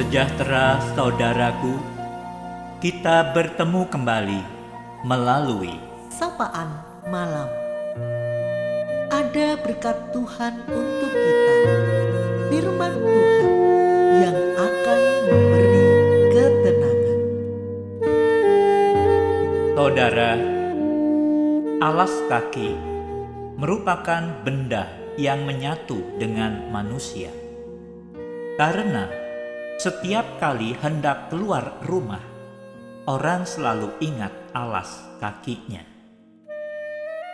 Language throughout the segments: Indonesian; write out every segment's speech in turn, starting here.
sejahtera saudaraku, kita bertemu kembali melalui sapaan malam. Ada berkat Tuhan untuk kita, firman Tuhan yang akan memberi ketenangan. Saudara, alas kaki merupakan benda yang menyatu dengan manusia. Karena setiap kali hendak keluar rumah, orang selalu ingat alas kakinya.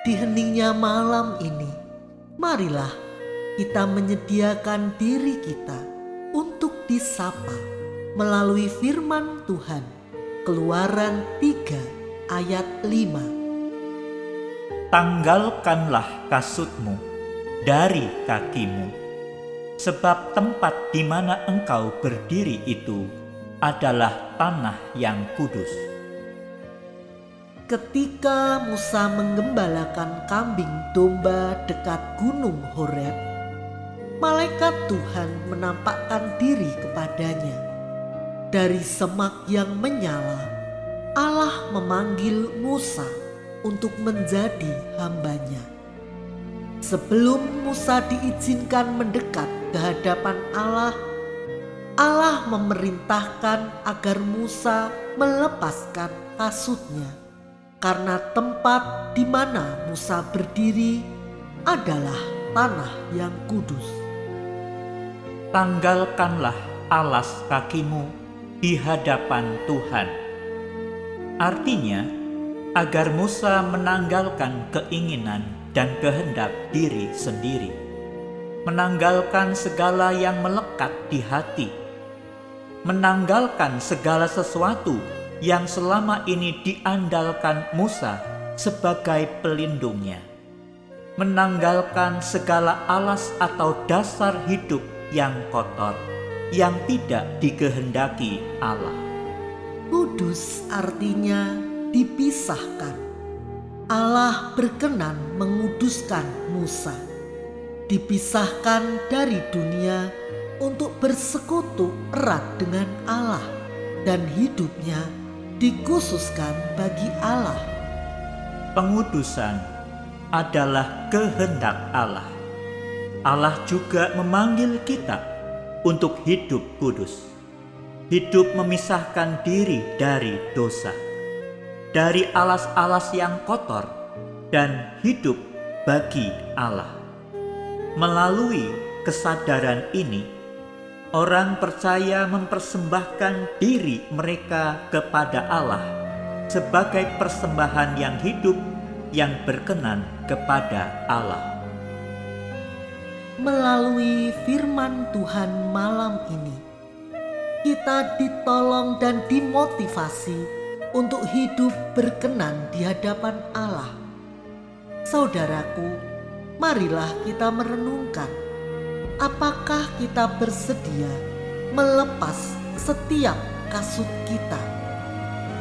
Di heningnya malam ini, marilah kita menyediakan diri kita untuk disapa melalui firman Tuhan. Keluaran 3 ayat 5. Tanggalkanlah kasutmu dari kakimu sebab tempat di mana engkau berdiri itu adalah tanah yang kudus. Ketika Musa menggembalakan kambing domba dekat Gunung Horeb, malaikat Tuhan menampakkan diri kepadanya. Dari semak yang menyala, Allah memanggil Musa untuk menjadi hambanya. Sebelum Musa diizinkan mendekat ke hadapan Allah, Allah memerintahkan agar Musa melepaskan kasutnya karena tempat di mana Musa berdiri adalah tanah yang kudus. Tanggalkanlah alas kakimu di hadapan Tuhan. Artinya, agar Musa menanggalkan keinginan dan kehendak diri sendiri, menanggalkan segala yang melekat di hati, menanggalkan segala sesuatu yang selama ini diandalkan Musa sebagai pelindungnya, menanggalkan segala alas atau dasar hidup yang kotor yang tidak dikehendaki Allah. Kudus artinya dipisahkan Allah berkenan menguduskan Musa, dipisahkan dari dunia untuk bersekutu erat dengan Allah, dan hidupnya dikhususkan bagi Allah. Pengudusan adalah kehendak Allah. Allah juga memanggil kita untuk hidup kudus, hidup memisahkan diri dari dosa dari alas-alas yang kotor dan hidup bagi Allah. Melalui kesadaran ini, orang percaya mempersembahkan diri mereka kepada Allah sebagai persembahan yang hidup yang berkenan kepada Allah. Melalui firman Tuhan malam ini, kita ditolong dan dimotivasi untuk hidup berkenan di hadapan Allah. Saudaraku, marilah kita merenungkan apakah kita bersedia melepas setiap kasut kita.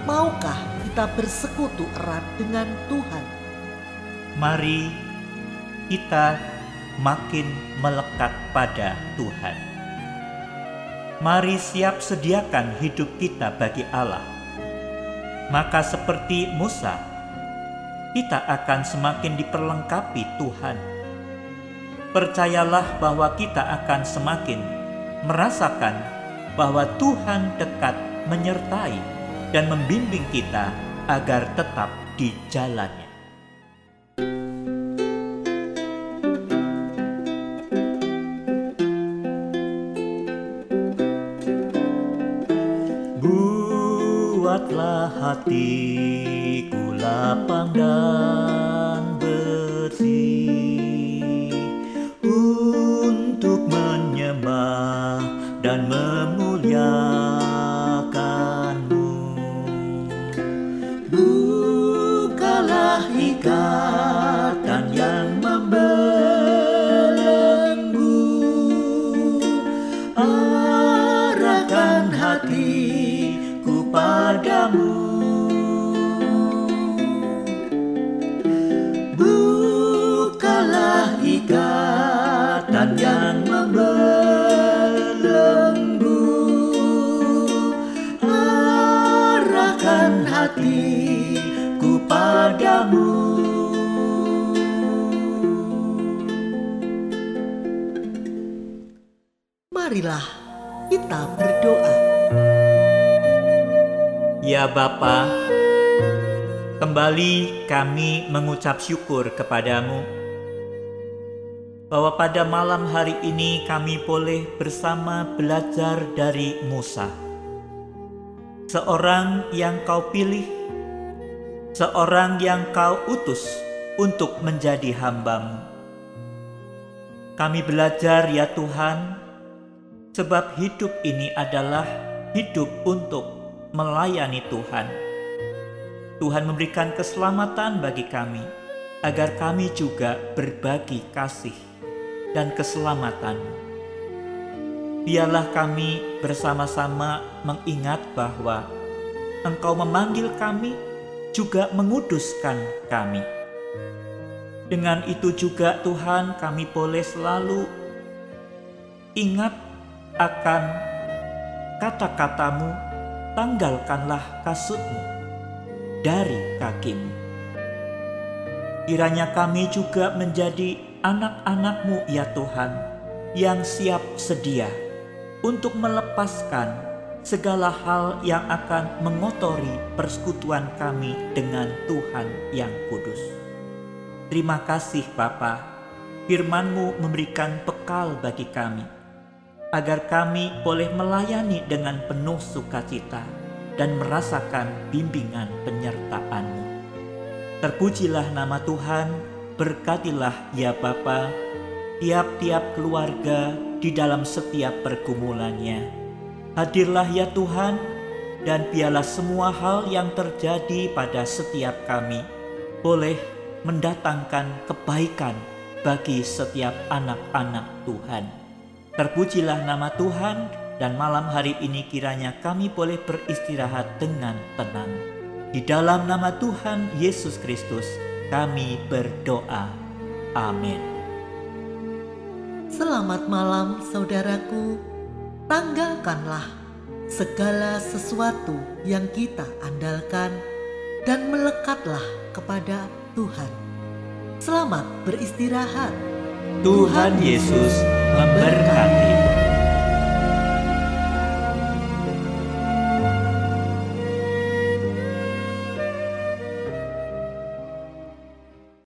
Maukah kita bersekutu erat dengan Tuhan? Mari kita makin melekat pada Tuhan. Mari siap sediakan hidup kita bagi Allah maka seperti Musa, kita akan semakin diperlengkapi Tuhan. Percayalah bahwa kita akan semakin merasakan bahwa Tuhan dekat menyertai dan membimbing kita agar tetap di jalannya. Hatiku lapang dan ikatan yang membelenggu. Arahkan hatiku padamu. Marilah kita berdoa. Ya Bapa kembali kami mengucap syukur kepadamu bahwa pada malam hari ini kami boleh bersama belajar dari Musa. Seorang yang kau pilih, seorang yang kau utus untuk menjadi hambamu. Kami belajar ya Tuhan, sebab hidup ini adalah hidup untuk melayani Tuhan. Tuhan memberikan keselamatan bagi kami, agar kami juga berbagi kasih dan keselamatan. Biarlah kami bersama-sama mengingat bahwa Engkau memanggil kami, juga menguduskan kami. Dengan itu juga Tuhan kami boleh selalu ingat akan kata-katamu, tanggalkanlah kasutmu dari kakimu. Kiranya kami juga menjadi anak-anakmu ya Tuhan, yang siap sedia untuk melepaskan segala hal yang akan mengotori persekutuan kami dengan Tuhan yang kudus. Terima kasih Bapa, firman-Mu memberikan bekal bagi kami agar kami boleh melayani dengan penuh sukacita dan merasakan bimbingan penyertaan-Mu. Terpujilah nama Tuhan, berkatilah ya Bapa, tiap-tiap keluarga di dalam setiap pergumulannya. Hadirlah ya Tuhan, dan biarlah semua hal yang terjadi pada setiap kami boleh mendatangkan kebaikan bagi setiap anak-anak Tuhan. Terpujilah nama Tuhan dan malam hari ini kiranya kami boleh beristirahat dengan tenang. Di dalam nama Tuhan Yesus Kristus kami berdoa. Amin. Selamat malam saudaraku. Tanggalkanlah segala sesuatu yang kita andalkan dan melekatlah kepada Tuhan. Selamat beristirahat. Tuhan Yesus memberkati.